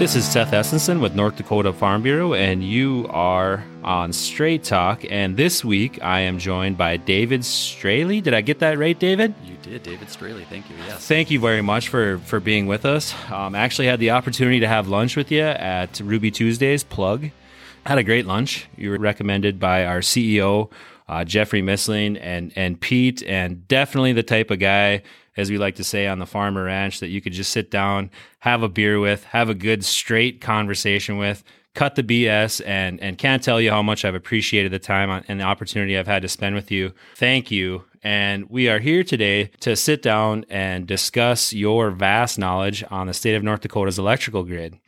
This is Seth Essenson with North Dakota Farm Bureau, and you are on Straight Talk. And this week, I am joined by David Straley. Did I get that right, David? You did, David Straley. Thank you. Yes. Thank you very much for for being with us. Um, actually, had the opportunity to have lunch with you at Ruby Tuesdays. Plug. Had a great lunch. You were recommended by our CEO, uh, Jeffrey Missling, and and Pete, and definitely the type of guy as we like to say on the farmer ranch, that you could just sit down, have a beer with, have a good straight conversation with, cut the BS, and and can't tell you how much I've appreciated the time and the opportunity I've had to spend with you. Thank you. And we are here today to sit down and discuss your vast knowledge on the state of North Dakota's electrical grid.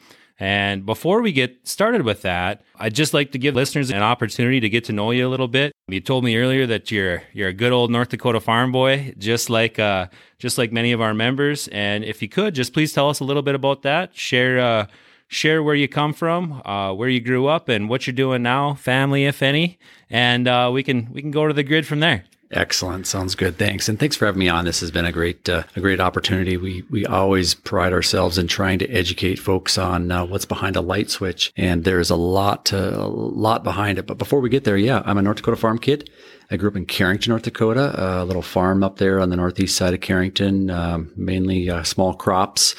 And before we get started with that, I'd just like to give listeners an opportunity to get to know you a little bit. You told me earlier that you're you're a good old North Dakota farm boy, just like uh, just like many of our members. And if you could, just please tell us a little bit about that. Share uh, share where you come from, uh, where you grew up, and what you're doing now, family, if any, and uh, we can we can go to the grid from there. Excellent. Sounds good. Thanks. And thanks for having me on. This has been a great, uh, a great opportunity. We, we always pride ourselves in trying to educate folks on uh, what's behind a light switch. And there's a lot to, a lot behind it. But before we get there, yeah, I'm a North Dakota farm kid. I grew up in Carrington, North Dakota, a little farm up there on the northeast side of Carrington, um, mainly uh, small crops,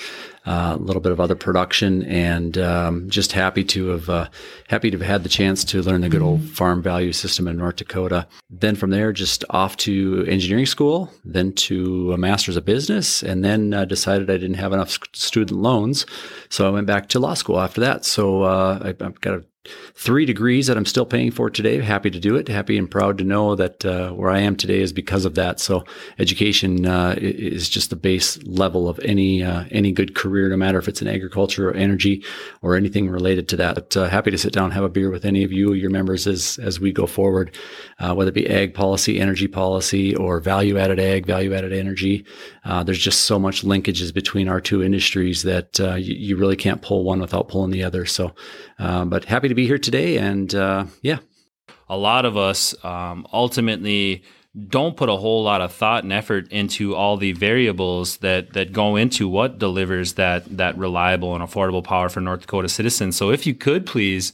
uh, a little bit of other production, and um, just happy to have uh, happy to have had the chance to learn the good old farm value system in North Dakota. Then from there, just off to engineering school, then to a master's of business, and then uh, decided I didn't have enough student loans, so I went back to law school after that. So uh, I, I've got a three degrees that I'm still paying for today. Happy to do it. Happy and proud to know that uh, where I am today is because of that. So education uh, is just the base level of any uh, any good career, no matter if it's in agriculture or energy or anything related to that. But, uh, happy to sit down have a beer with any of you, your members, as as we go forward, uh, whether it be ag policy, energy policy, or value added ag, value added energy. Uh, there's just so much linkages between our two industries that you, you, really can't pull one without pulling the other. So, but happy to to be here today. And uh, yeah. A lot of us um, ultimately don't put a whole lot of thought and effort into all the variables that that go into what delivers that that reliable and affordable power for North Dakota citizens. So if you could please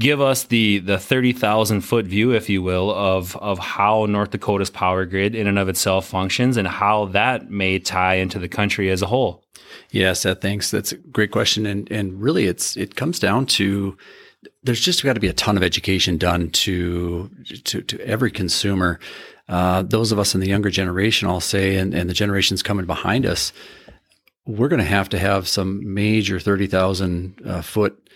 give us the the 30,000 foot view if you will of of how North Dakota's power grid in and of itself functions and how that may tie into the country as a whole. Yes, that thanks. That's a great question and and really it's it comes down to there's just got to be a ton of education done to to, to every consumer. Uh, those of us in the younger generation, I'll say, and, and the generations coming behind us, we're going to have to have some major 30,000 uh, foot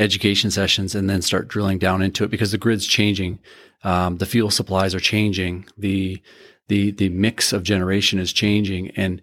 education sessions and then start drilling down into it because the grid's changing. Um, the fuel supplies are changing. The, the, the mix of generation is changing. And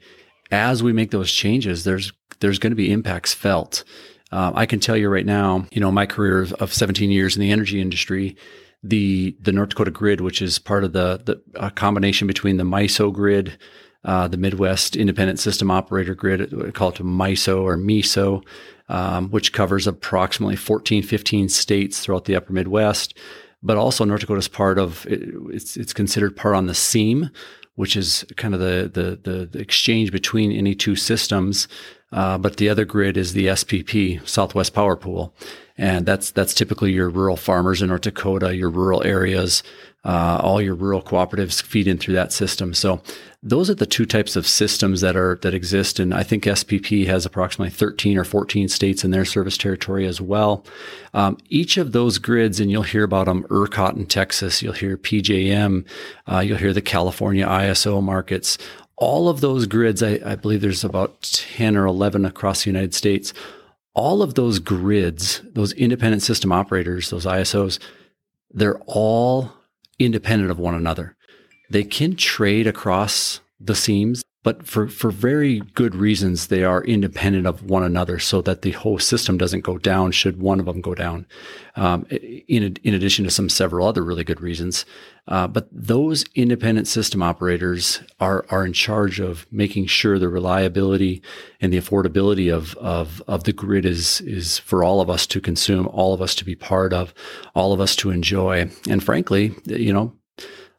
as we make those changes, there's, there's going to be impacts felt. Uh, I can tell you right now, you know, my career of 17 years in the energy industry, the the North Dakota grid, which is part of the the combination between the MISO grid, uh, the Midwest Independent System Operator grid, call it MISO or MISO, um, which covers approximately 14, 15 states throughout the Upper Midwest. But also North Dakota is part of it's it's considered part on the seam, which is kind of the, the, the, the exchange between any two systems. Uh, but the other grid is the SPP, Southwest Power Pool. And that's, that's typically your rural farmers in North Dakota, your rural areas, uh, all your rural cooperatives feed in through that system. So those are the two types of systems that are that exist, and I think SPP has approximately 13 or 14 states in their service territory as well. Um, each of those grids, and you'll hear about them: ERCOT in Texas, you'll hear PJM, uh, you'll hear the California ISO markets. All of those grids, I, I believe there's about 10 or 11 across the United States. All of those grids, those independent system operators, those ISOs, they're all independent of one another. They can trade across the seams, but for, for very good reasons, they are independent of one another so that the whole system doesn't go down should one of them go down. Um, in, in addition to some several other really good reasons. Uh, but those independent system operators are, are in charge of making sure the reliability and the affordability of, of, of the grid is, is for all of us to consume, all of us to be part of, all of us to enjoy. And frankly, you know,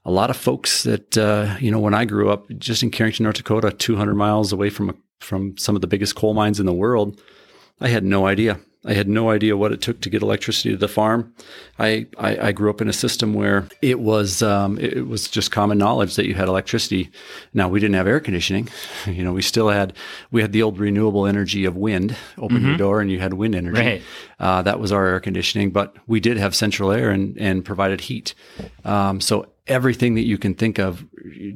a lot of folks that uh, you know when I grew up just in Carrington, North Dakota, 200 miles away from from some of the biggest coal mines in the world. I had no idea. I had no idea what it took to get electricity to the farm. I, I, I grew up in a system where it was um, it was just common knowledge that you had electricity. Now we didn't have air conditioning. You know, we still had we had the old renewable energy of wind. Open your door and you had wind energy. Right. Uh, that was our air conditioning, but we did have central air and and provided heat. Um, so everything that you can think of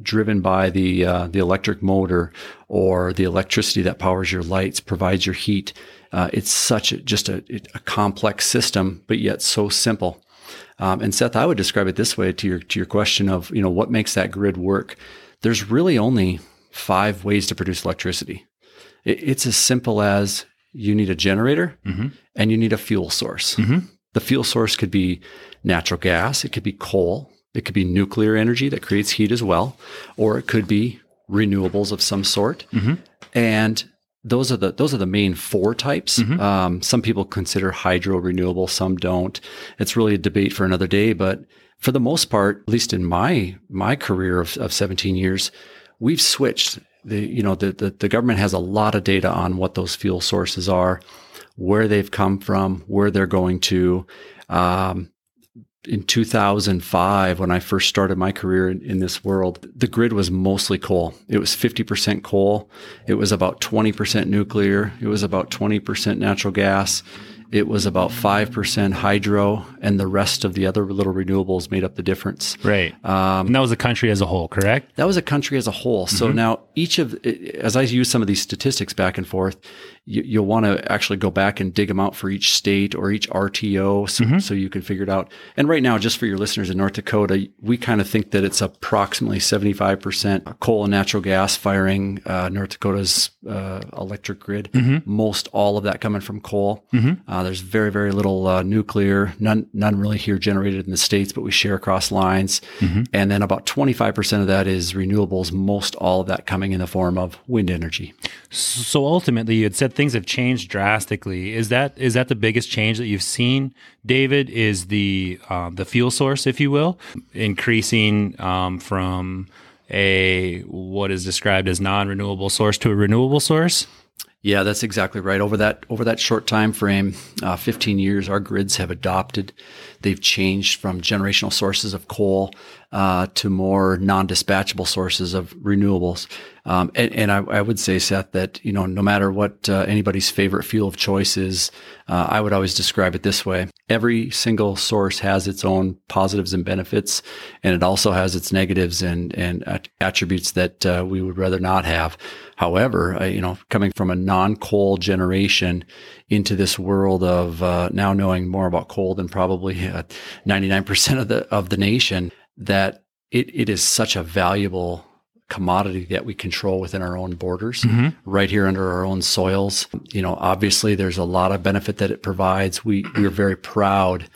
driven by the uh, the electric motor or the electricity that powers your lights provides your heat uh, it's such a, just a, a, complex system, but yet so simple. Um, and Seth, I would describe it this way to your to your question of you know what makes that grid work. There's really only five ways to produce electricity. It, it's as simple as you need a generator mm-hmm. and you need a fuel source. Mm-hmm. The fuel source could be natural gas, it could be coal, it could be nuclear energy that creates heat as well, or it could be renewables of some sort. Mm-hmm. And those are the those are the main four types. Mm-hmm. Um, some people consider hydro renewable, some don't. It's really a debate for another day. But for the most part, at least in my my career of, of 17 years, we've switched. The you know the, the the government has a lot of data on what those fuel sources are, where they've come from, where they're going to. Um, in 2005, when I first started my career in, in, this world, the grid was mostly coal. It was 50% coal. It was about 20% nuclear. It was about 20% natural gas. It was about 5% hydro, and the rest of the other little renewables made up the difference. Right. Um, and that was a country as a whole, correct? That was a country as a whole. So mm-hmm. now each of, as I use some of these statistics back and forth, you, will want to actually go back and dig them out for each state or each RTO so, mm-hmm. so you can figure it out. And right now, just for your listeners in North Dakota, we kind of think that it's approximately 75% coal and natural gas firing uh, North Dakota's uh, electric grid. Mm-hmm. Most all of that coming from coal. Mm-hmm. Uh, there's very, very little uh, nuclear, none, none really here generated in the States, but we share across lines. Mm-hmm. And then about 25% of that is renewables, most all of that coming in the form of wind energy. So ultimately, you had things have changed drastically. Is that is that the biggest change that you've seen, David? Is the uh, the fuel source, if you will, increasing um, from a what is described as non-renewable source to a renewable source? Yeah, that's exactly right. Over that over that short time frame, uh, 15 years, our grids have adopted. They've changed from generational sources of coal uh, to more non-dispatchable sources of renewables. Um, and, and I, I, would say, Seth, that you know, no matter what uh, anybody's favorite fuel of choice is, uh, I would always describe it this way: every single source has its own positives and benefits, and it also has its negatives and and attributes that uh, we would rather not have. However, you know, coming from a non-coal generation into this world of uh, now knowing more about coal than probably 99% of the of the nation, that it, it is such a valuable commodity that we control within our own borders, mm-hmm. right here under our own soils. You know, obviously there's a lot of benefit that it provides. We we're very proud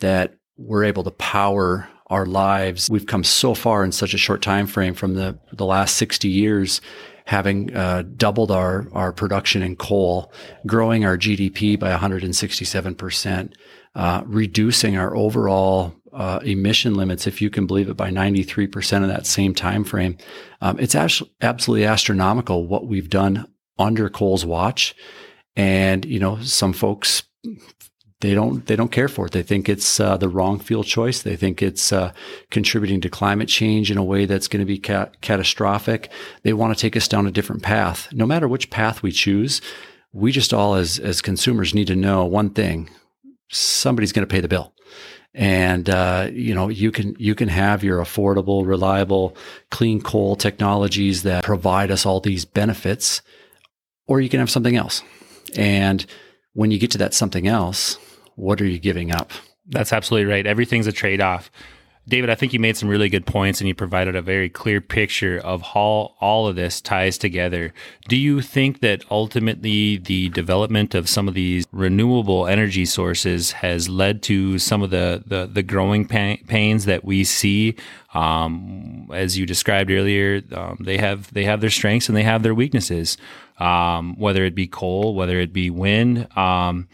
that we're able to power our lives. We've come so far in such a short time frame from the the last 60 years having uh, doubled our our production in coal, growing our GDP by 167 percent, uh, reducing our overall uh, emission limits, if you can believe it, by 93% of that same time frame. Um, it's absolutely astronomical what we've done under coal's watch. And, you know, some folks, they don't, they don't care for it. They think it's uh, the wrong fuel choice. They think it's uh, contributing to climate change in a way that's going to be ca- catastrophic. They want to take us down a different path. No matter which path we choose, we just all as, as consumers need to know one thing. Somebody's going to pay the bill and uh, you know you can you can have your affordable reliable clean coal technologies that provide us all these benefits or you can have something else. And when you get to that something else what are you giving up? That's absolutely right. Everything's a trade-off David, I think you made some really good points and you provided a very clear picture of how all of this ties together. Do you think that ultimately the development of some of these renewable energy sources has led to some of the, the, the growing pains that we see? Um, as you described earlier, um, they have they have their strengths and they have their weaknesses. Um, whether it be coal, whether it be wind, um,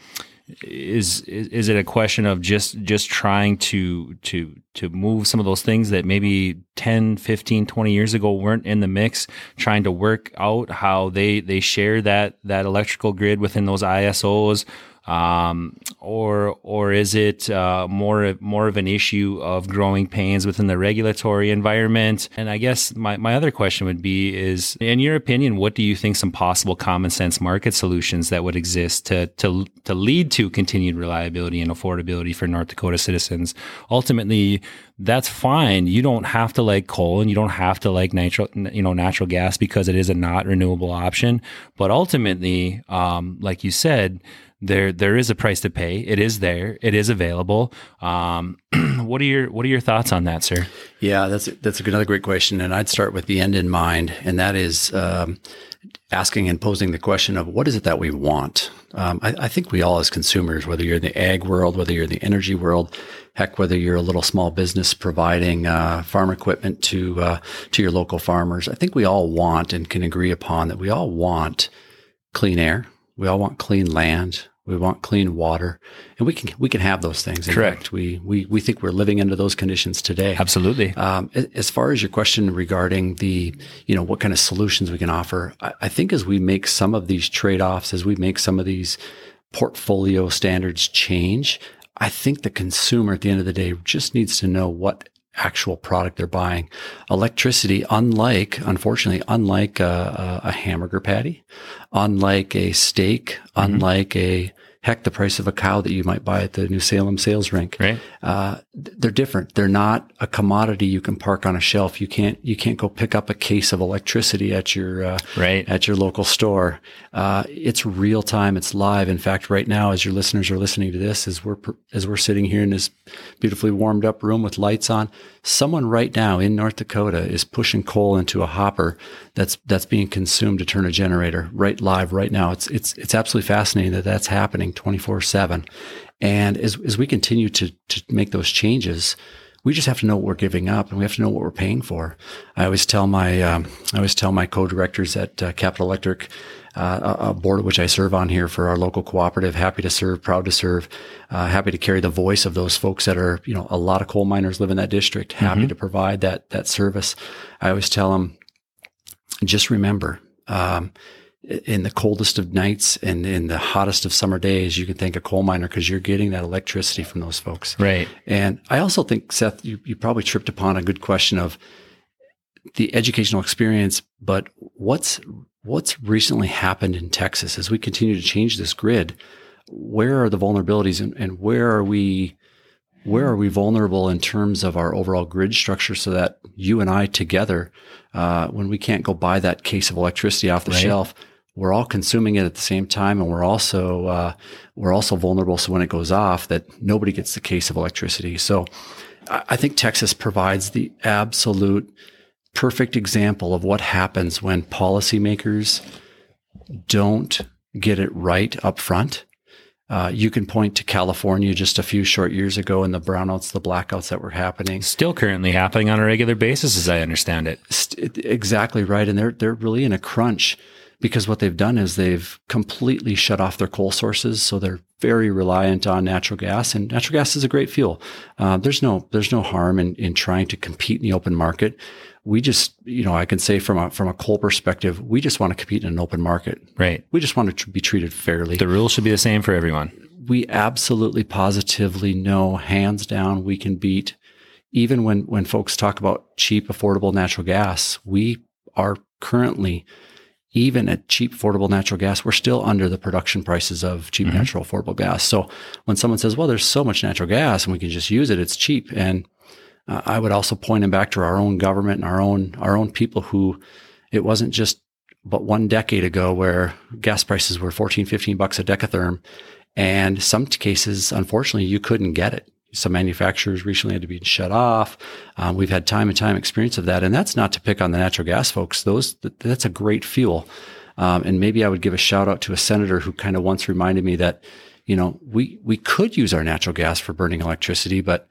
is, is is it a question of just just trying to to to move some of those things that maybe 10 15 20 years ago weren't in the mix trying to work out how they they share that that electrical grid within those ISOs um, or or is it uh, more more of an issue of growing pains within the regulatory environment? And I guess my, my other question would be: is in your opinion, what do you think some possible common sense market solutions that would exist to to to lead to continued reliability and affordability for North Dakota citizens? Ultimately, that's fine. You don't have to like coal and you don't have to like natural, you know, natural gas because it is a not renewable option. But ultimately, um, like you said, there there is a price to pay. It is there. It is available. Um, what are your what are your thoughts on that, sir? Yeah, that's that's another great question, and I'd start with the end in mind, and that is um, asking and posing the question of what is it that we want. Um, I, I, think we all, as consumers, whether you're in the ag world, whether you're in the energy world, heck, whether you're a little small business providing uh, farm equipment to uh, to your local farmers, I think we all want and can agree upon that we all want clean air. We all want clean land. We want clean water, and we can we can have those things. In Correct. Fact, we we we think we're living under those conditions today. Absolutely. Um, as far as your question regarding the you know what kind of solutions we can offer, I, I think as we make some of these trade offs, as we make some of these portfolio standards change, I think the consumer at the end of the day just needs to know what actual product they're buying. Electricity, unlike, unfortunately, unlike a, a, a hamburger patty, unlike a steak, mm-hmm. unlike a heck, the price of a cow that you might buy at the New Salem sales rink. Right. Uh, they're different. They're not a commodity you can park on a shelf. You can't, you can't go pick up a case of electricity at your, uh, right. at your local store. Uh, it's real time. It's live. In fact, right now, as your listeners are listening to this, as we're, as we're sitting here in this beautifully warmed up room with lights on, someone right now in North Dakota is pushing coal into a hopper that's, that's being consumed to turn a generator right live right now. It's, it's, it's absolutely fascinating that that's happening 24 7. And as, as we continue to, to make those changes, we just have to know what we're giving up and we have to know what we're paying for. I always tell my, um, I always tell my co-directors at uh, Capital Electric, uh, a board which I serve on here for our local cooperative, happy to serve, proud to serve, uh, happy to carry the voice of those folks that are, you know, a lot of coal miners live in that district, happy mm-hmm. to provide that, that service. I always tell them, just remember, um, in the coldest of nights and in the hottest of summer days, you can thank a coal miner because you're getting that electricity from those folks. Right. And I also think, Seth, you, you probably tripped upon a good question of the educational experience, but what's what's recently happened in Texas as we continue to change this grid? Where are the vulnerabilities and, and where are we where are we vulnerable in terms of our overall grid structure so that you and I together, uh, when we can't go buy that case of electricity off the right. shelf, we're all consuming it at the same time, and we're also uh, we're also vulnerable. So when it goes off, that nobody gets the case of electricity. So I think Texas provides the absolute perfect example of what happens when policymakers don't get it right up front. Uh, you can point to California just a few short years ago and the brownouts, the blackouts that were happening. Still currently happening on a regular basis, as I understand it. Exactly right, and they're they're really in a crunch because what they've done is they've completely shut off their coal sources. So they're very reliant on natural gas and natural gas is a great fuel. Uh, there's no, there's no harm in, in trying to compete in the open market. We just, you know, I can say from a, from a coal perspective, we just want to compete in an open market. Right. We just want to be treated fairly. The rules should be the same for everyone. We absolutely positively know hands down we can beat even when, when folks talk about cheap, affordable natural gas, we are currently even at cheap, affordable natural gas, we're still under the production prices of cheap, mm-hmm. natural, affordable gas. So when someone says, well, there's so much natural gas and we can just use it, it's cheap. And uh, I would also point them back to our own government and our own, our own people who it wasn't just but one decade ago where gas prices were 14, 15 bucks a decatherm. And some cases, unfortunately, you couldn't get it. Some manufacturers recently had to be shut off. Um, we've had time and time experience of that, and that's not to pick on the natural gas folks. Those that's a great fuel. Um, and maybe I would give a shout out to a senator who kind of once reminded me that, you know, we we could use our natural gas for burning electricity, but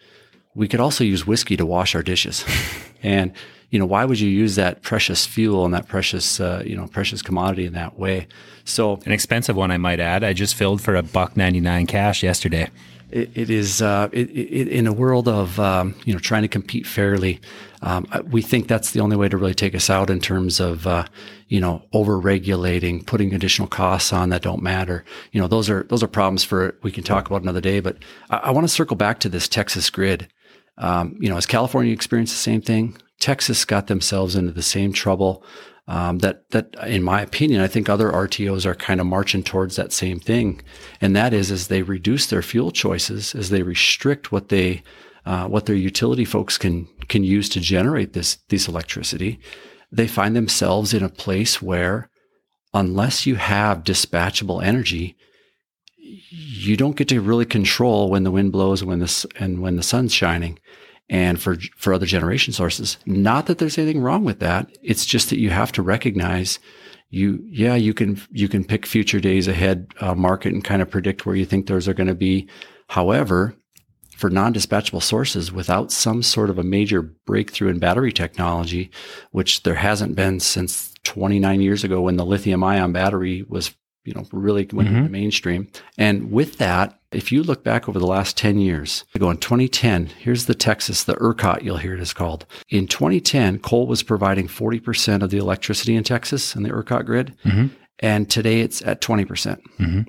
we could also use whiskey to wash our dishes. and you know, why would you use that precious fuel and that precious, uh, you know, precious commodity in that way? So an expensive one, I might add. I just filled for a buck ninety nine cash yesterday. It, it is uh, it, it, in a world of um, you know trying to compete fairly. Um, we think that's the only way to really take us out in terms of uh, you know over regulating, putting additional costs on that don't matter. You know those are those are problems for we can talk about another day. But I, I want to circle back to this Texas grid. Um, you know, has California experienced the same thing? Texas got themselves into the same trouble. Um, that that in my opinion, I think other RTOs are kind of marching towards that same thing, and that is as they reduce their fuel choices, as they restrict what they uh, what their utility folks can can use to generate this this electricity, they find themselves in a place where, unless you have dispatchable energy, you don't get to really control when the wind blows when the and when the sun's shining and for for other generation sources. Not that there's anything wrong with that. It's just that you have to recognize you yeah you can you can pick future days ahead uh, market and kind of predict where you think those are going to be. However, for non-dispatchable sources without some sort of a major breakthrough in battery technology, which there hasn't been since 29 years ago when the lithium ion battery was you know, really went mm-hmm. into mainstream. And with that, if you look back over the last 10 years, go in 2010, here's the Texas, the ERCOT, you'll hear it is called. In 2010, coal was providing 40% of the electricity in Texas in the ERCOT grid. Mm-hmm. And today it's at 20%. percent mm hmm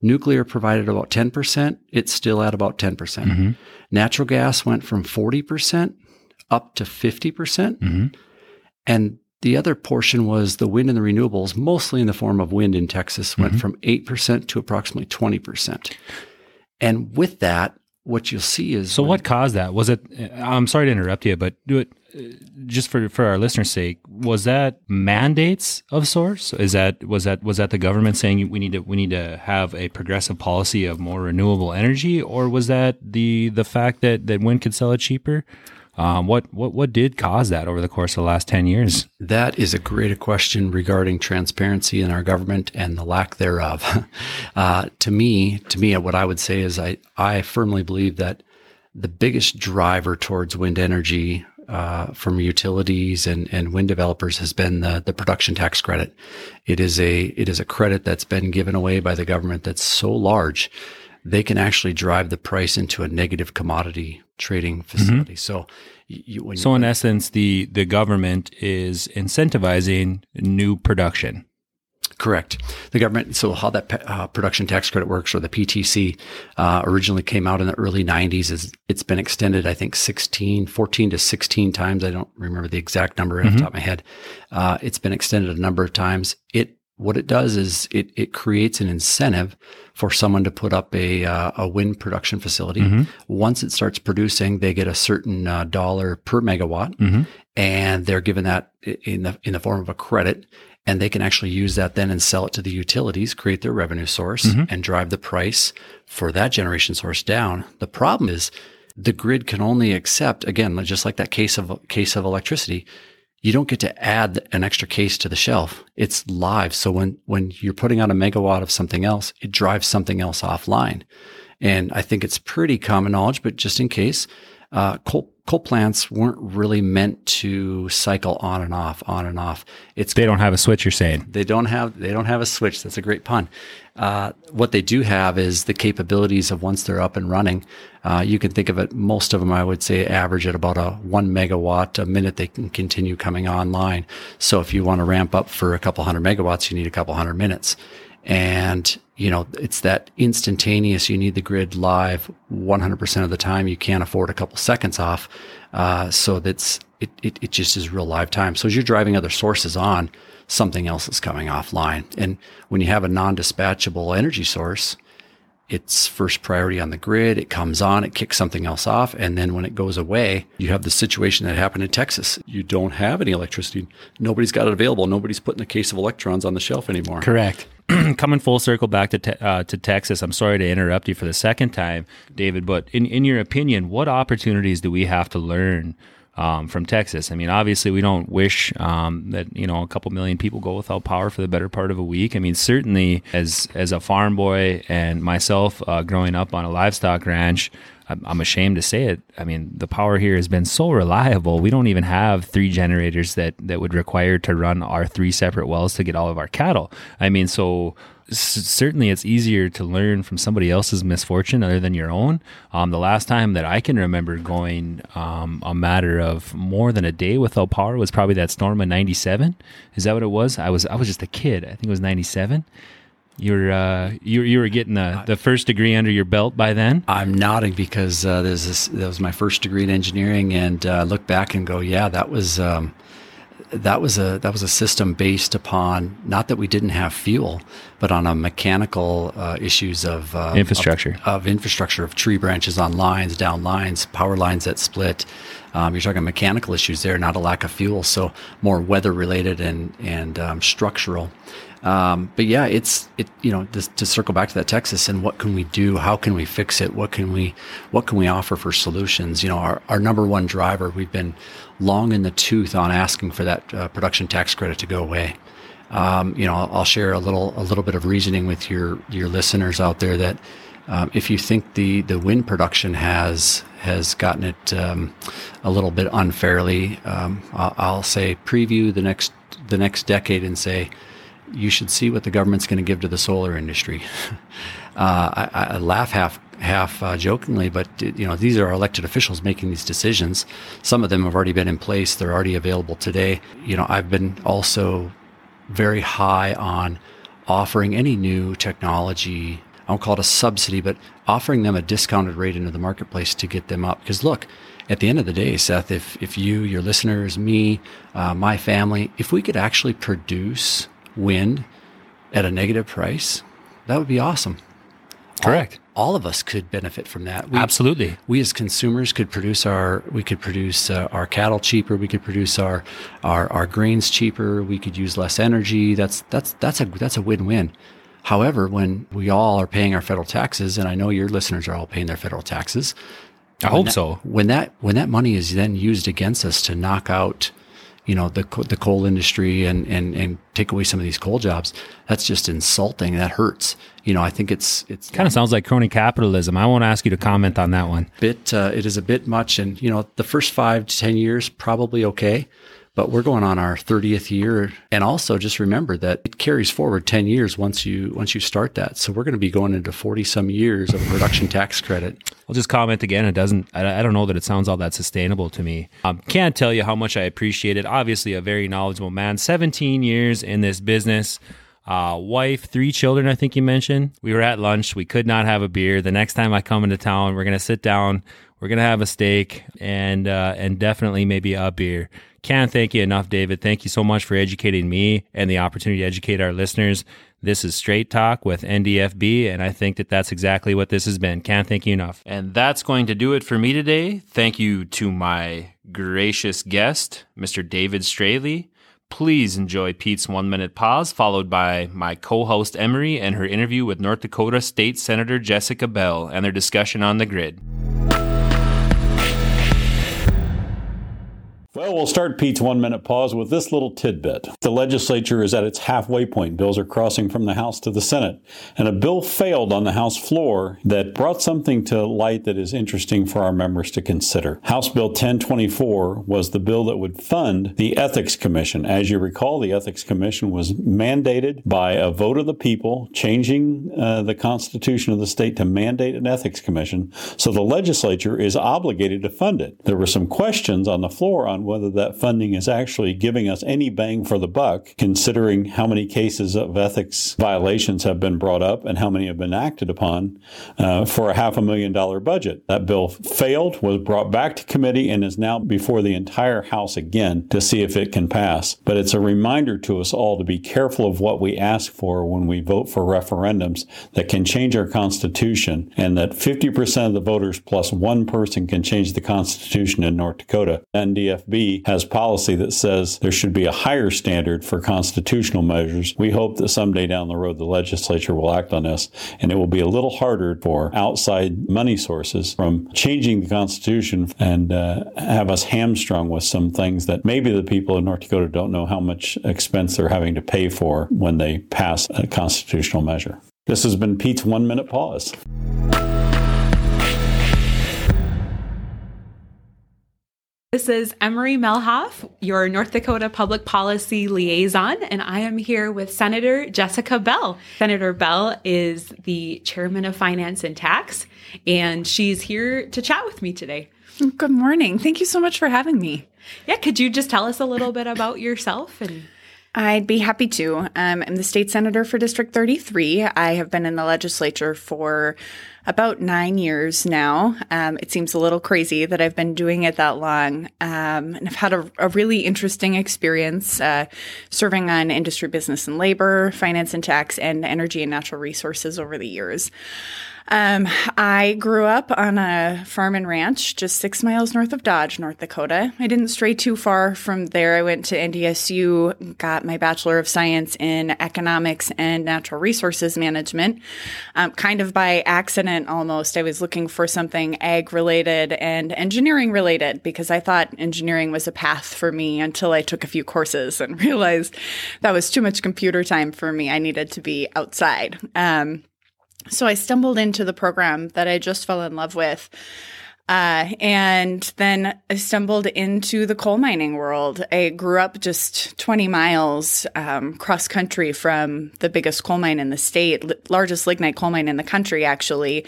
Nuclear provided about 10%. It's still at about 10%. percent mm-hmm. Natural gas went from 40% up to 50%. percent mm-hmm. And the other portion was the wind and the renewables, mostly in the form of wind in Texas, went mm-hmm. from 8% to approximately 20%. And with that, what you'll see is. So, what caused that? Was it, I'm sorry to interrupt you, but do it uh, just for, for our listeners' sake. Was that mandates of sorts? Is that, was that, was that the government saying we need to, we need to have a progressive policy of more renewable energy? Or was that the, the fact that, that wind could sell it cheaper? Um, what what what did cause that over the course of the last ten years? That is a great question regarding transparency in our government and the lack thereof. uh, to me, to me, what I would say is I I firmly believe that the biggest driver towards wind energy uh, from utilities and, and wind developers has been the, the production tax credit. It is a it is a credit that's been given away by the government that's so large they can actually drive the price into a negative commodity trading mm-hmm. facility. Mm-hmm. So, you, so in essence, the the government is incentivizing new production. Correct. The government, so how that uh, production tax credit works, or the PTC, uh, originally came out in the early 90s. Is It's been extended, I think, 16, 14 to 16 times. I don't remember the exact number mm-hmm. off the mm-hmm. top of my head. Uh, it's been extended a number of times. It what it does is it, it creates an incentive for someone to put up a, uh, a wind production facility. Mm-hmm. Once it starts producing, they get a certain uh, dollar per megawatt mm-hmm. and they're given that in the, in the form of a credit. And they can actually use that then and sell it to the utilities, create their revenue source mm-hmm. and drive the price for that generation source down. The problem is the grid can only accept, again, just like that case of case of electricity, you don't get to add an extra case to the shelf. It's live. So when, when you're putting out a megawatt of something else, it drives something else offline. And I think it's pretty common knowledge, but just in case, uh, coal, coal plants weren't really meant to cycle on and off, on and off. It's they don't have a switch. You're saying they don't have they don't have a switch. That's a great pun. Uh, what they do have is the capabilities of once they're up and running. Uh, you can think of it. Most of them, I would say, average at about a one megawatt a minute. They can continue coming online. So if you want to ramp up for a couple hundred megawatts, you need a couple hundred minutes. And, you know, it's that instantaneous. You need the grid live 100% of the time. You can't afford a couple seconds off. Uh, so that's, it, it, it just is real live time. So as you're driving other sources on, something else is coming offline. And when you have a non-dispatchable energy source, it's first priority on the grid. It comes on, it kicks something else off. And then when it goes away, you have the situation that happened in Texas. You don't have any electricity. Nobody's got it available. Nobody's putting a case of electrons on the shelf anymore. Correct. coming full circle back to te- uh, to Texas, I'm sorry to interrupt you for the second time, David. But in in your opinion, what opportunities do we have to learn um, from Texas? I mean, obviously, we don't wish um, that you know a couple million people go without power for the better part of a week. I mean, certainly as as a farm boy and myself uh, growing up on a livestock ranch. I'm ashamed to say it. I mean, the power here has been so reliable. We don't even have three generators that that would require to run our three separate wells to get all of our cattle. I mean, so certainly it's easier to learn from somebody else's misfortune other than your own. Um, the last time that I can remember going um, a matter of more than a day without power was probably that storm in '97. Is that what it was? I was I was just a kid. I think it was '97. You were uh, you you were getting the, the first degree under your belt by then. I'm nodding because uh, there's this, that was my first degree in engineering, and uh, look back and go, yeah, that was. Um, that was a that was a system based upon not that we didn't have fuel, but on a mechanical uh, issues of uh, infrastructure of, of, infrastructure of tree branches on lines, down lines, power lines that split. Um, you're talking mechanical issues there, not a lack of fuel. So more weather related and and um, structural. Um, but yeah, it's it. You know, this, to circle back to that Texas and what can we do? How can we fix it? What can we what can we offer for solutions? You know, our our number one driver. We've been long in the tooth on asking for that uh, production tax credit to go away. Um, you know, I'll, I'll, share a little a little bit of reasoning with your your listeners out there that um, if you think the the wind production has has gotten it um, a little bit unfairly, um, I'll, I'll, say preview the next the next decade and say you should see what the government's going to give to the solar industry. uh, I, I, laugh half half uh, jokingly, but you know these are elected officials making these decisions. Some of them have already been in place; they're already available today. You know, I've been also very high on offering any new technology. I won't call it a subsidy, but offering them a discounted rate into the marketplace to get them up. Because look, at the end of the day, Seth, if if you, your listeners, me, uh, my family, if we could actually produce wind at a negative price, that would be awesome. Correct. All, all of us could benefit from that. We, Absolutely. We as consumers could produce our we could produce uh, our cattle cheaper. We could produce our, our our grains cheaper. We could use less energy. That's that's that's a that's a win win. However, when we all are paying our federal taxes, and I know your listeners are all paying their federal taxes, I hope that, so. When that when that money is then used against us to knock out you know the the coal industry and and and take away some of these coal jobs that's just insulting. That hurts. You know i think it's it's kind of sounds like crony capitalism. I won't ask you to comment on that one. Bit uh, it is a bit much. And you know the first 5 to 10 years probably okay but we're going on our 30th year and also just remember that it carries forward 10 years once you once you start that so we're going to be going into 40 some years of production tax credit i'll just comment again it doesn't i, I don't know that it sounds all that sustainable to me um, can't tell you how much i appreciate it obviously a very knowledgeable man 17 years in this business uh, wife, three children, I think you mentioned. We were at lunch. We could not have a beer. The next time I come into town, we're going to sit down. We're going to have a steak and, uh, and definitely maybe a beer. Can't thank you enough, David. Thank you so much for educating me and the opportunity to educate our listeners. This is Straight Talk with NDFB, and I think that that's exactly what this has been. Can't thank you enough. And that's going to do it for me today. Thank you to my gracious guest, Mr. David Straley. Please enjoy Pete's one minute pause, followed by my co host Emery and her interview with North Dakota State Senator Jessica Bell and their discussion on the grid. Well, we'll start Pete's one minute pause with this little tidbit. The legislature is at its halfway point. Bills are crossing from the House to the Senate. And a bill failed on the House floor that brought something to light that is interesting for our members to consider. House Bill 1024 was the bill that would fund the Ethics Commission. As you recall, the Ethics Commission was mandated by a vote of the people, changing uh, the Constitution of the state to mandate an Ethics Commission. So the legislature is obligated to fund it. There were some questions on the floor on whether that funding is actually giving us any bang for the buck, considering how many cases of ethics violations have been brought up and how many have been acted upon uh, for a half a million dollar budget. That bill failed, was brought back to committee, and is now before the entire House again to see if it can pass. But it's a reminder to us all to be careful of what we ask for when we vote for referendums that can change our Constitution, and that 50% of the voters plus one person can change the Constitution in North Dakota. NDFB has policy that says there should be a higher standard for constitutional measures. We hope that someday down the road the legislature will act on this and it will be a little harder for outside money sources from changing the Constitution and uh, have us hamstrung with some things that maybe the people of North Dakota don't know how much expense they're having to pay for when they pass a constitutional measure. This has been Pete's One Minute Pause. This is Emery Melhoff, your North Dakota Public Policy Liaison, and I am here with Senator Jessica Bell. Senator Bell is the Chairman of Finance and Tax, and she's here to chat with me today. Good morning. Thank you so much for having me. Yeah, could you just tell us a little bit about yourself and I'd be happy to. Um, I'm the state senator for District 33. I have been in the legislature for about nine years now. Um, it seems a little crazy that I've been doing it that long. Um, and I've had a, a really interesting experience uh, serving on industry, business, and labor, finance and tax, and energy and natural resources over the years. Um, I grew up on a farm and ranch just six miles north of Dodge, North Dakota. I didn't stray too far from there. I went to NDSU, got my Bachelor of Science in Economics and Natural Resources Management, um, kind of by accident almost. I was looking for something ag related and engineering related because I thought engineering was a path for me until I took a few courses and realized that was too much computer time for me. I needed to be outside. Um, so I stumbled into the program that I just fell in love with. Uh, and then I stumbled into the coal mining world. I grew up just 20 miles um, cross country from the biggest coal mine in the state, largest lignite coal mine in the country, actually.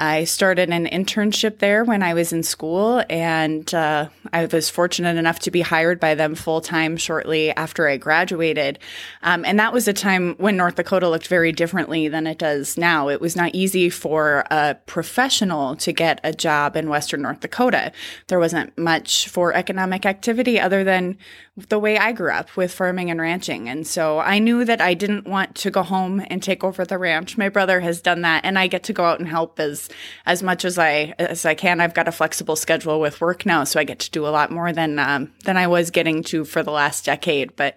I started an internship there when I was in school, and uh, I was fortunate enough to be hired by them full time shortly after I graduated. Um, and that was a time when North Dakota looked very differently than it does now. It was not easy for a professional to get a job in Western North Dakota. There wasn't much for economic activity other than the way I grew up with farming and ranching. And so I knew that I didn't want to go home and take over the ranch. My brother has done that and I get to go out and help as as much as I as I can. I've got a flexible schedule with work now, so I get to do a lot more than um, than I was getting to for the last decade. But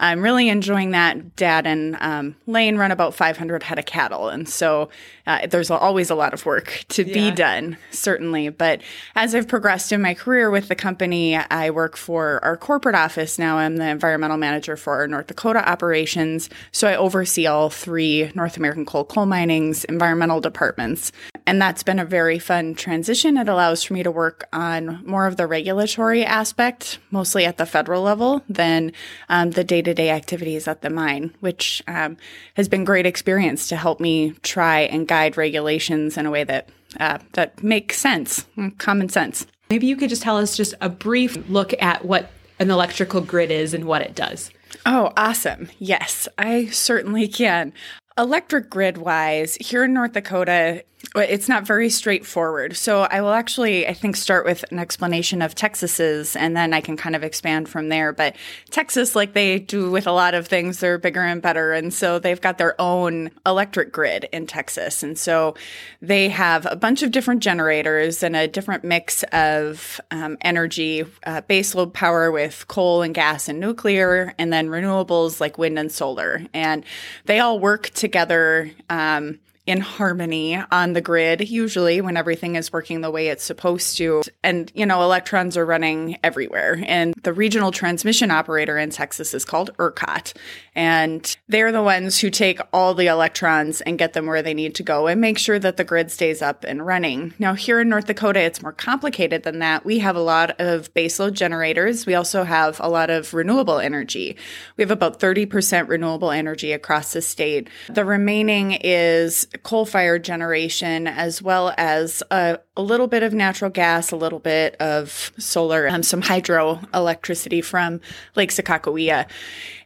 I'm really enjoying that. Dad and um, Lane run about 500 head of cattle, and so uh, there's always a lot of work to yeah. be done, certainly. But as I've progressed in my career with the company, I work for our corporate office now. I'm the environmental manager for our North Dakota operations, so I oversee all three North American coal coal mining's environmental departments, and that's been a very fun transition. It allows for me to work on more of the regulatory aspect, mostly at the federal level, than um, the day to day activities at the mine, which um, has been great experience to help me try and guide regulations in a way that uh, that makes sense, common sense. Maybe you could just tell us just a brief look at what an electrical grid is and what it does. Oh, awesome. Yes, I certainly can. Electric grid wise, here in North Dakota, it's not very straightforward. So I will actually, I think, start with an explanation of Texas's, and then I can kind of expand from there. But Texas, like they do with a lot of things, they're bigger and better, and so they've got their own electric grid in Texas, and so they have a bunch of different generators and a different mix of um, energy, uh, baseload power with coal and gas and nuclear, and then renewables like wind and solar, and they all work together. Um, in harmony on the grid, usually when everything is working the way it's supposed to. And, you know, electrons are running everywhere. And the regional transmission operator in Texas is called ERCOT. And they're the ones who take all the electrons and get them where they need to go and make sure that the grid stays up and running. Now, here in North Dakota, it's more complicated than that. We have a lot of baseload generators. We also have a lot of renewable energy. We have about 30% renewable energy across the state. The remaining is coal fired generation, as well as a, a, little bit of natural gas, a little bit of solar, and some hydroelectricity from Lake Sakakawea.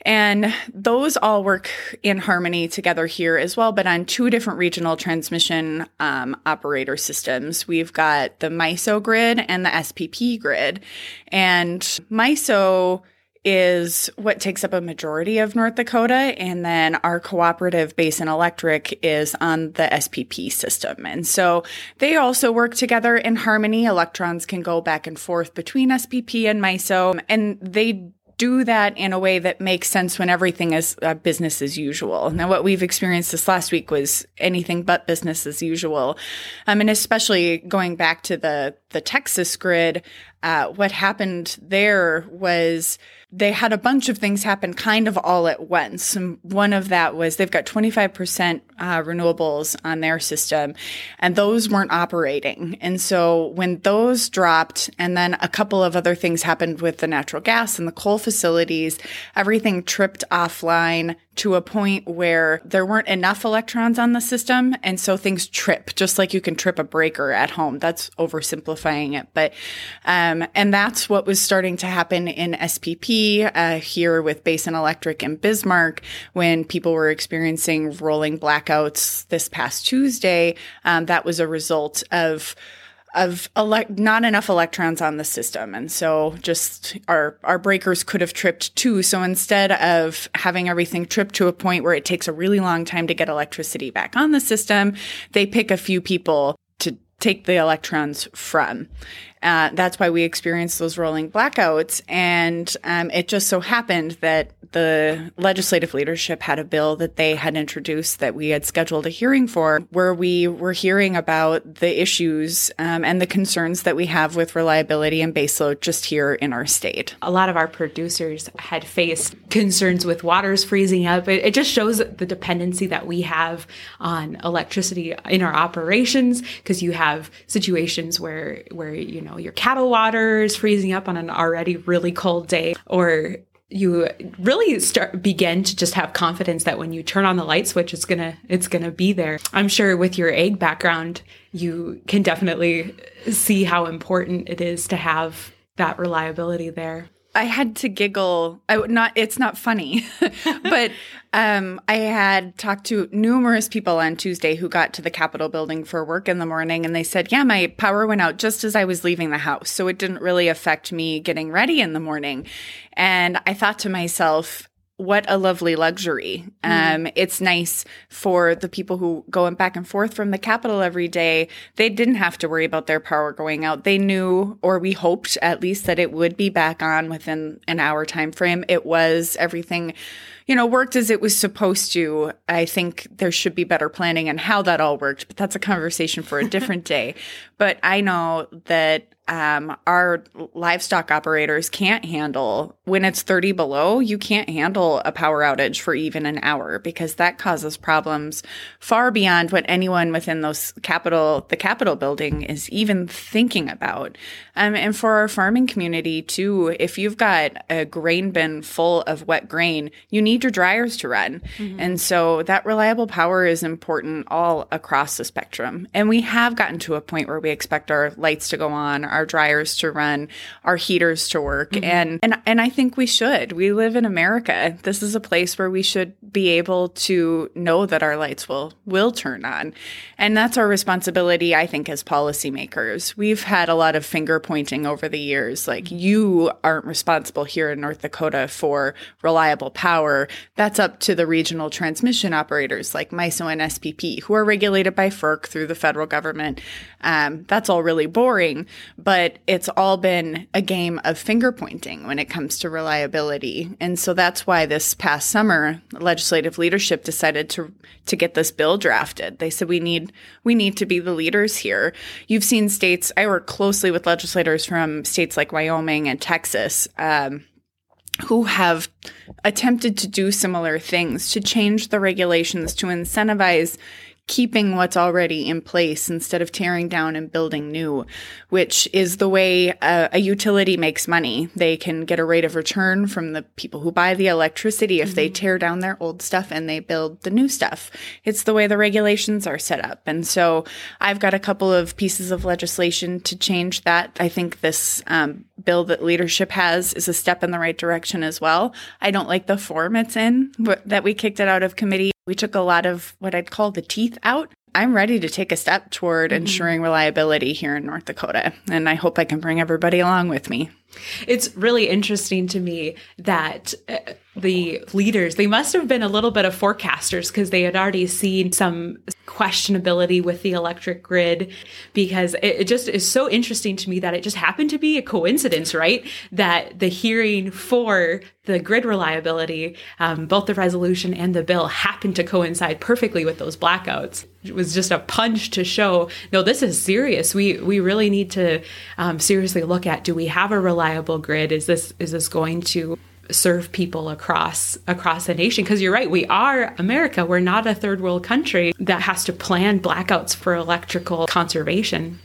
And those all work in harmony together here as well, but on two different regional transmission um, operator systems. We've got the MISO grid and the SPP grid. And MISO is what takes up a majority of North Dakota. And then our cooperative Basin Electric is on the SPP system. And so they also work together in harmony. Electrons can go back and forth between SPP and MISO, and they do that in a way that makes sense when everything is uh, business as usual. Now, what we've experienced this last week was anything but business as usual. Um, and especially going back to the, the Texas grid, uh, what happened there was they had a bunch of things happen kind of all at once. And one of that was they've got 25% uh, renewables on their system, and those weren't operating. And so when those dropped, and then a couple of other things happened with the natural gas and the coal facilities, everything tripped offline to a point where there weren't enough electrons on the system. And so things trip, just like you can trip a breaker at home. That's oversimplifying it. But, um, and that's what was starting to happen in SPP, uh, here with Basin Electric and Bismarck when people were experiencing rolling blackouts this past Tuesday. Um, that was a result of, of ele- not enough electrons on the system. And so just our, our breakers could have tripped too. So instead of having everything trip to a point where it takes a really long time to get electricity back on the system, they pick a few people to take the electrons from. Uh, that's why we experienced those rolling blackouts. And um, it just so happened that the legislative leadership had a bill that they had introduced that we had scheduled a hearing for, where we were hearing about the issues um, and the concerns that we have with reliability and baseload just here in our state. A lot of our producers had faced concerns with waters freezing up. It, it just shows the dependency that we have on electricity in our operations because you have situations where where you know your cattle water is freezing up on an already really cold day or you really start begin to just have confidence that when you turn on the light switch it's gonna it's gonna be there. I'm sure with your egg background you can definitely see how important it is to have that reliability there I had to giggle. I would not. It's not funny, but um, I had talked to numerous people on Tuesday who got to the Capitol building for work in the morning, and they said, "Yeah, my power went out just as I was leaving the house, so it didn't really affect me getting ready in the morning." And I thought to myself, what a lovely luxury. Um, it's nice for the people who going back and forth from the capital every day. They didn't have to worry about their power going out. They knew, or we hoped at least that it would be back on within an hour time frame. It was everything, you know, worked as it was supposed to. I think there should be better planning and how that all worked, but that's a conversation for a different day. But I know that um, our livestock operators can't handle when it's 30 below you can't handle a power outage for even an hour because that causes problems far beyond what anyone within those Capitol the Capitol building is even thinking about. Um, and for our farming community too if you've got a grain bin full of wet grain you need your dryers to run. Mm-hmm. and so that reliable power is important all across the spectrum. And we have gotten to a point where we expect our lights to go on our dryers to run, our heaters to work. Mm-hmm. And, and, and I think we should. We live in America. This is a place where we should be able to know that our lights will, will turn on. And that's our responsibility, I think, as policymakers. We've had a lot of finger pointing over the years, like you aren't responsible here in North Dakota for reliable power. That's up to the regional transmission operators like MISO and SPP, who are regulated by FERC through the federal government. Um, that's all really boring, but it's all been a game of finger pointing when it comes to reliability. And so that's why this past summer, legislative leadership decided to to get this bill drafted. They said we need we need to be the leaders here. You've seen states. I work closely with legislators from states like Wyoming and Texas. Um, who have attempted to do similar things to change the regulations to incentivize keeping what's already in place instead of tearing down and building new, which is the way a, a, utility makes money. They can get a rate of return from the people who buy the electricity if mm-hmm. they tear down their old stuff and they build the new stuff. It's the way the regulations are set up. And so I've got a couple of pieces of legislation to change that. I think this um, bill that leadership has is a step in the right direction as well. I don't like the form it's in, but that we kicked it out of committee. We took a lot of what I'd call the teeth out. I'm ready to take a step toward mm-hmm. ensuring reliability here in North Dakota, and I hope I can bring everybody along with me. It's really interesting to me that uh, the leaders, they must have been a little bit of forecasters because they had already seen some questionability with the electric grid because it, it, just is so interesting to me that it just happened to be a coincidence, right? That the hearing for the grid reliability, um, both the resolution and the bill happened to coincide perfectly with those blackouts. It was just a punch to show, no, this is serious. We we really need to um, seriously look at: Do we have a reliable grid? Is this is this going to serve people across across the nation. Because you're right we are america. We're not a third world country that has to plan blackouts for electrical conservation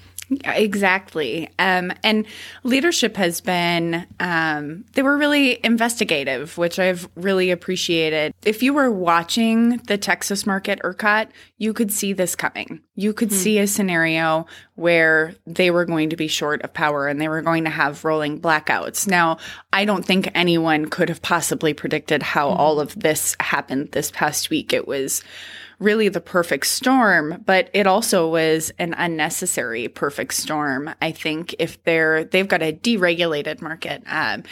Exactly. Um, and leadership has been, um, they were really investigative, which I've really appreciated. If you were watching the Texas market ERCOT, you could see this coming. You could hmm. see a scenario where they were going to be short of power and they were going to have rolling blackouts. Now, I don't think anyone could have possibly predicted how hmm. all of this happened this past week. It was really the perfect storm, but it also was an unnecessary perfect storm. I think if they're they've got a deregulated market, um,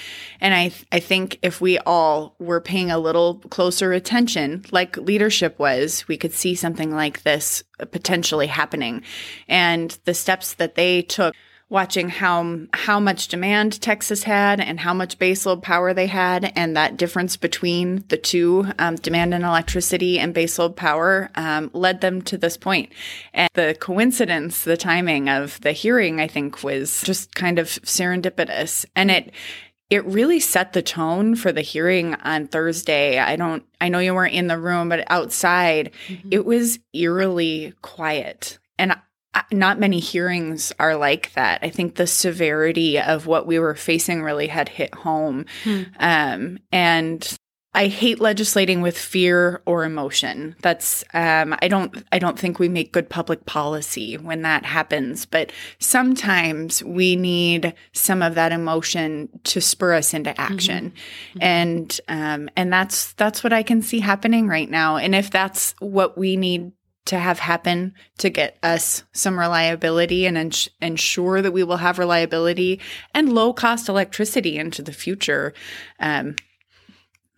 and I I think if we all were paying a little closer attention, like leadership was, we could see something like this potentially happening, and the steps that they took watching how how much demand Texas had and how much baseload power they had, and that difference between the two, um, demand and electricity and baseload power, um, led them to this point. And the coincidence, the timing of the hearing, I think, was just kind of serendipitous, and it it really set the tone for the hearing on Thursday. I don't, I know you weren't in the room, but outside, mm-hmm. it was eerily quiet. And not many hearings are like that. I think the severity of what we were facing really had hit home. Hmm. Um, and I hate legislating with fear or emotion. That's um, I don't I don't think we make good public policy when that happens. But sometimes we need some of that emotion to spur us into action, mm-hmm. and um, and that's that's what I can see happening right now. And if that's what we need to have happen to get us some reliability and ensure that we will have reliability and low cost electricity into the future. Um,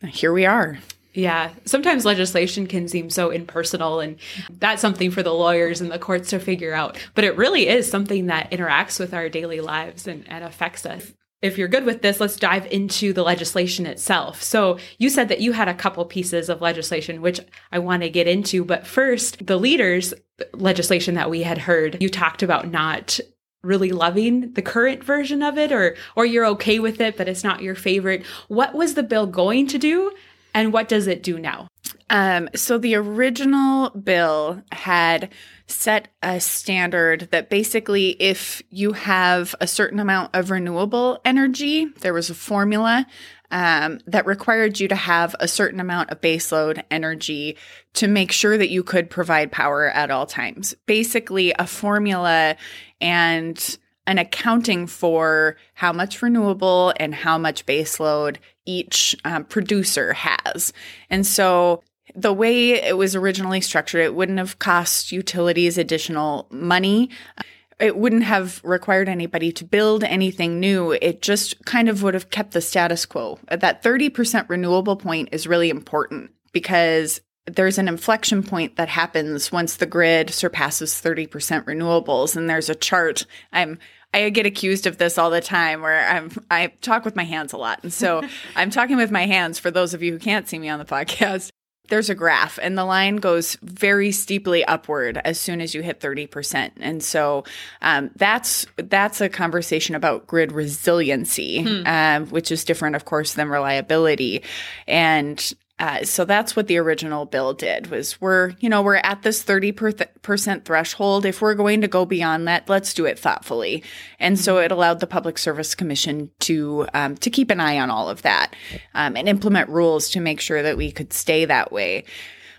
here we are. Yeah, sometimes legislation can seem so impersonal, and that's something for the lawyers and the courts to figure out. But it really is something that interacts with our daily lives and, and affects us if you're good with this, let's dive into the legislation itself. So, you said that you had a couple pieces of legislation, which I want to get into. But first, the leaders' legislation that we had heard, you talked about not really loving the current version of it or or you're okay with it but it's not your favorite what was the bill going to do and what does it do now um, so the original bill had set a standard that basically if you have a certain amount of renewable energy, there was a formula um, that required you to have a certain amount of baseload energy to make sure that you could provide power at all times. Basically, a formula and an accounting for how much renewable and how much baseload each um, producer has. And so the way it was originally structured, it wouldn't have cost utilities additional money. It wouldn't have required anybody to build anything new. It just kind of would have kept the status quo. That 30% renewable point is really important because there's an inflection point that happens once the grid surpasses 30% renewables. And there's a chart. I'm I get accused of this all the time where I'm I talk with my hands a lot. And so I'm talking with my hands for those of you who can't see me on the podcast there's a graph and the line goes very steeply upward as soon as you hit 30% and so um, that's that's a conversation about grid resiliency hmm. um, which is different of course than reliability and uh, so that's what the original bill did was we're you know we're at this 30% threshold. If we're going to go beyond that let's do it thoughtfully. And so it allowed the public service commission to um, to keep an eye on all of that um, and implement rules to make sure that we could stay that way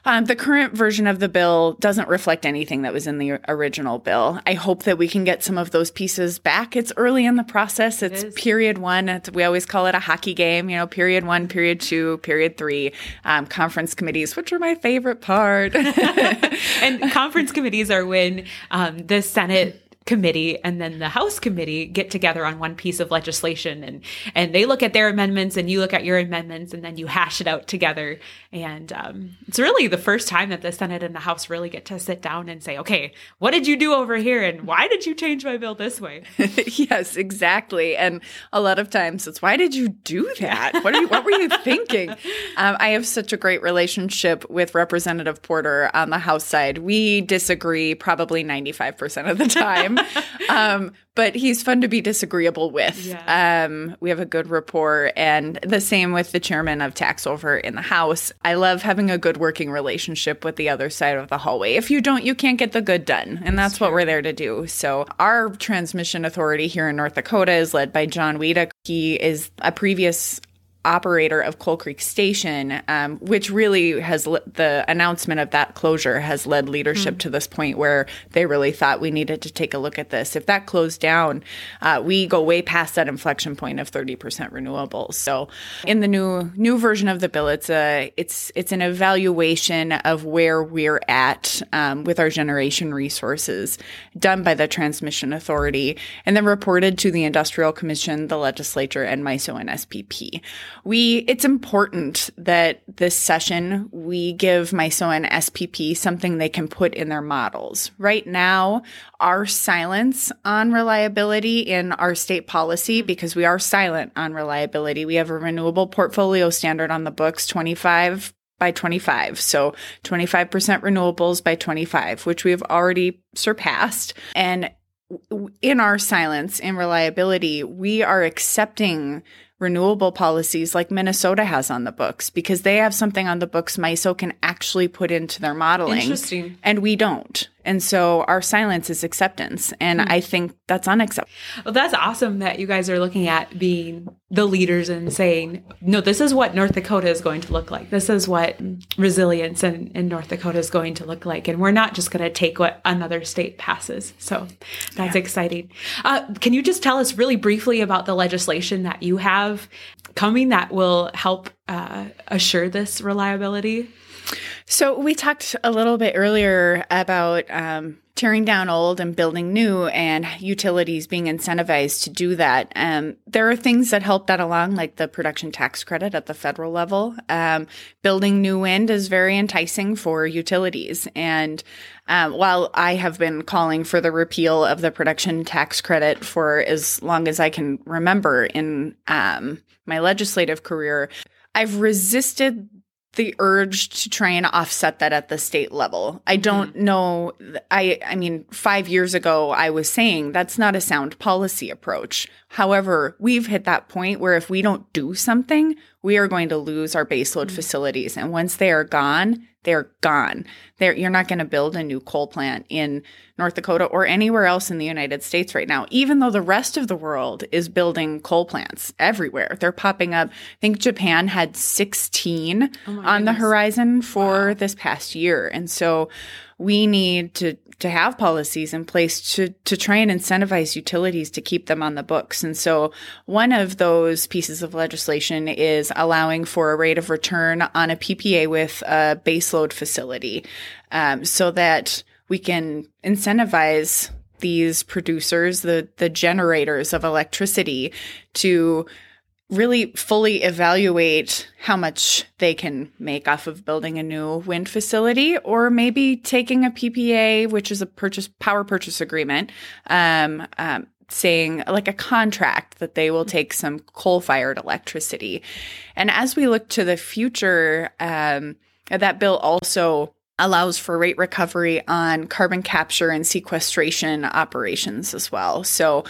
um, the current version of the bill doesn't reflect anything that was in the original bill. I hope that we can get some of those pieces back. It's early in the process. It's it period one. It's, we always call it a hockey game, you know, period one, period two, period three, um, conference committees, which are my favorite part. and conference committees are when um, the Senate committee and then the House committee get together on one piece of legislation and and they look at their amendments and you look at your amendments and then you hash it out together. And um, it's really the first time that the Senate and the House really get to sit down and say, okay, what did you do over here and why did you change my bill this way? yes, exactly. And a lot of times it's why did you do that? What, you, what were you thinking? Um, I have such a great relationship with Representative Porter on the House side. We disagree probably 95% of the time. Um, but he's fun to be disagreeable with. Yeah. Um, we have a good rapport, and the same with the chairman of tax over in the House. I love having a good working relationship with the other side of the hallway. If you don't, you can't get the good done, and that's, that's what we're there to do. So, our transmission authority here in North Dakota is led by John Weeda. He is a previous operator of Coal Creek Station, um, which really has le- the announcement of that closure has led leadership mm. to this point where they really thought we needed to take a look at this. If that closed down, uh, we go way past that inflection point of 30% renewables. So, in the new new version of the bill, it's a it's it's an evaluation of where we're at um, with our generation resources, done by the Transmission Authority, and then reported to the Industrial Commission, the Legislature, and MISO and SPP we it's important that this session we give MISO and SPP something they can put in their models. Right now, our silence on reliability in our state policy, because we are silent on reliability, we have a renewable portfolio standard on the books, 25 by 25. So 25% renewables by 25, which we have already surpassed. And in our silence and reliability, we are accepting renewable policies like Minnesota has on the books because they have something on the books MISO can actually put into their modeling. Interesting. And we don't. And so our silence is acceptance. And mm. I think that's unacceptable. Well, that's awesome that you guys are looking at being the leaders and saying, no, this is what North Dakota is going to look like. This is what resilience in, in North Dakota is going to look like. And we're not just going to take what another state passes. So that's yeah. exciting. Uh, can you just tell us really briefly about the legislation that you have coming that will help uh, assure this reliability? So we talked a little bit earlier about um, tearing down old and building new, and utilities being incentivized to do that. Um, there are things that help that along, like the production tax credit at the federal level. Um, building new wind is very enticing for utilities, and um, while I have been calling for the repeal of the production tax credit for as long as I can remember in um, my legislative career, I've resisted the urge to try and offset that at the state level. I mm-hmm. don't mm-hmm. know I I mean 5 years ago I was saying that's not a sound policy approach. However, we've hit that point where if we don't do something, we are going to lose our baseload mm-hmm. facilities and once they are gone, they're gone. They're, you're not going to build a new coal plant in North Dakota or anywhere else in the United States right now, even though the rest of the world is building coal plants everywhere. They're popping up. I think Japan had 16 oh on goodness. the horizon for wow. this past year. And so we need to to have policies in place to to try and incentivize utilities to keep them on the books. And so one of those pieces of legislation is allowing for a rate of return on a PPA with a baseload facility, um, so that we can incentivize these producers, the the generators of electricity, to really fully evaluate how much they can make off of building a new wind facility or maybe taking a PPA, which is a purchase power purchase agreement, um, um, saying like a contract that they will take some coal fired electricity. And as we look to the future, um, that bill also allows for rate recovery on carbon capture and sequestration operations as well. So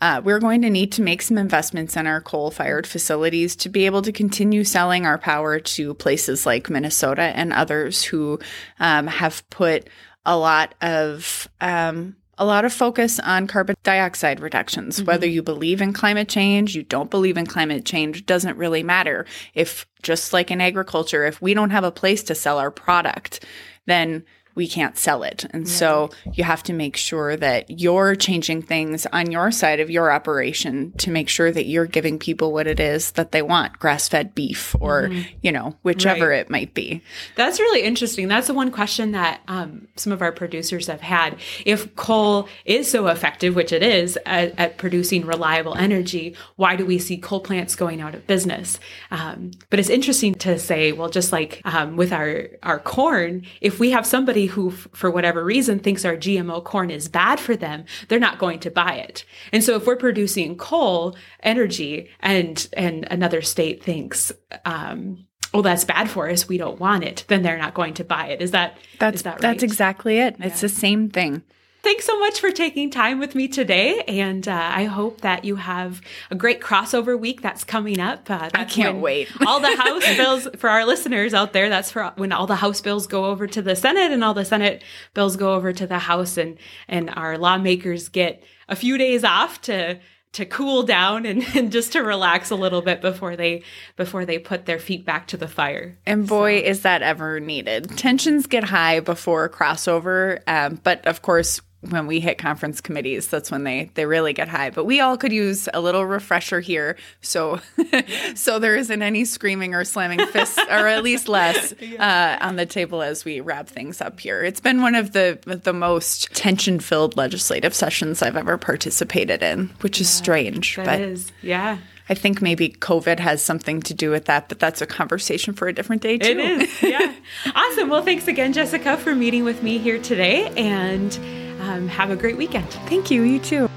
uh, we're going to need to make some investments in our coal fired facilities to be able to continue selling our power to places like Minnesota and others who um, have put a lot of um, a lot of focus on carbon dioxide reductions. Mm-hmm. Whether you believe in climate change, you don't believe in climate change, doesn't really matter. If just like in agriculture, if we don't have a place to sell our product, then we can't sell it. And so you have to make sure that you're changing things on your side of your operation to make sure that you're giving people what it is that they want grass fed beef or, you know, whichever Right. it might be. That's really interesting. That's the one question that um, some of our producers have had. If coal is so effective, which it is, at, at producing reliable energy, why do we see coal plants going out of business? Um, but it's interesting to say, well, just like um, with our our corn, if we have somebody who, for whatever reason, thinks our GMO corn is bad for them, they're not going to buy it. And so, if we're producing coal energy, and and another state thinks. Um, well, that's bad for us. We don't want it. Then they're not going to buy it. Is that That's is that right? that's exactly it. It's the same thing. Thanks so much for taking time with me today, and uh, I hope that you have a great crossover week that's coming up. Uh, that's can't wait. all the House bills for our listeners out there. That's for when all the House bills go over to the Senate, and all the Senate bills go over to the House, and and our lawmakers get a few days off to to cool down and, and just to relax a little bit before they before they put their feet back to the fire. And boy, is that ever needed. Tensions get high before crossover, um, but of course, when we hit conference committees, that's when they they really get high. But we all could use a little refresher here, so so there isn't any screaming or slamming fists, or at least less, uh, on the table as we wrap things up here. It's been one of the the most tension filled legislative sessions I've ever participated in, which is strange, That but. is, yeah. I think maybe COVID has something to do with that, but that's a conversation for a different day too. It is, yeah. awesome. Well, thanks again, Jessica, for meeting with me here today, and um, have a great weekend. Thank you. You too.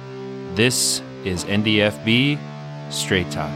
This is NDFB Straight Talk.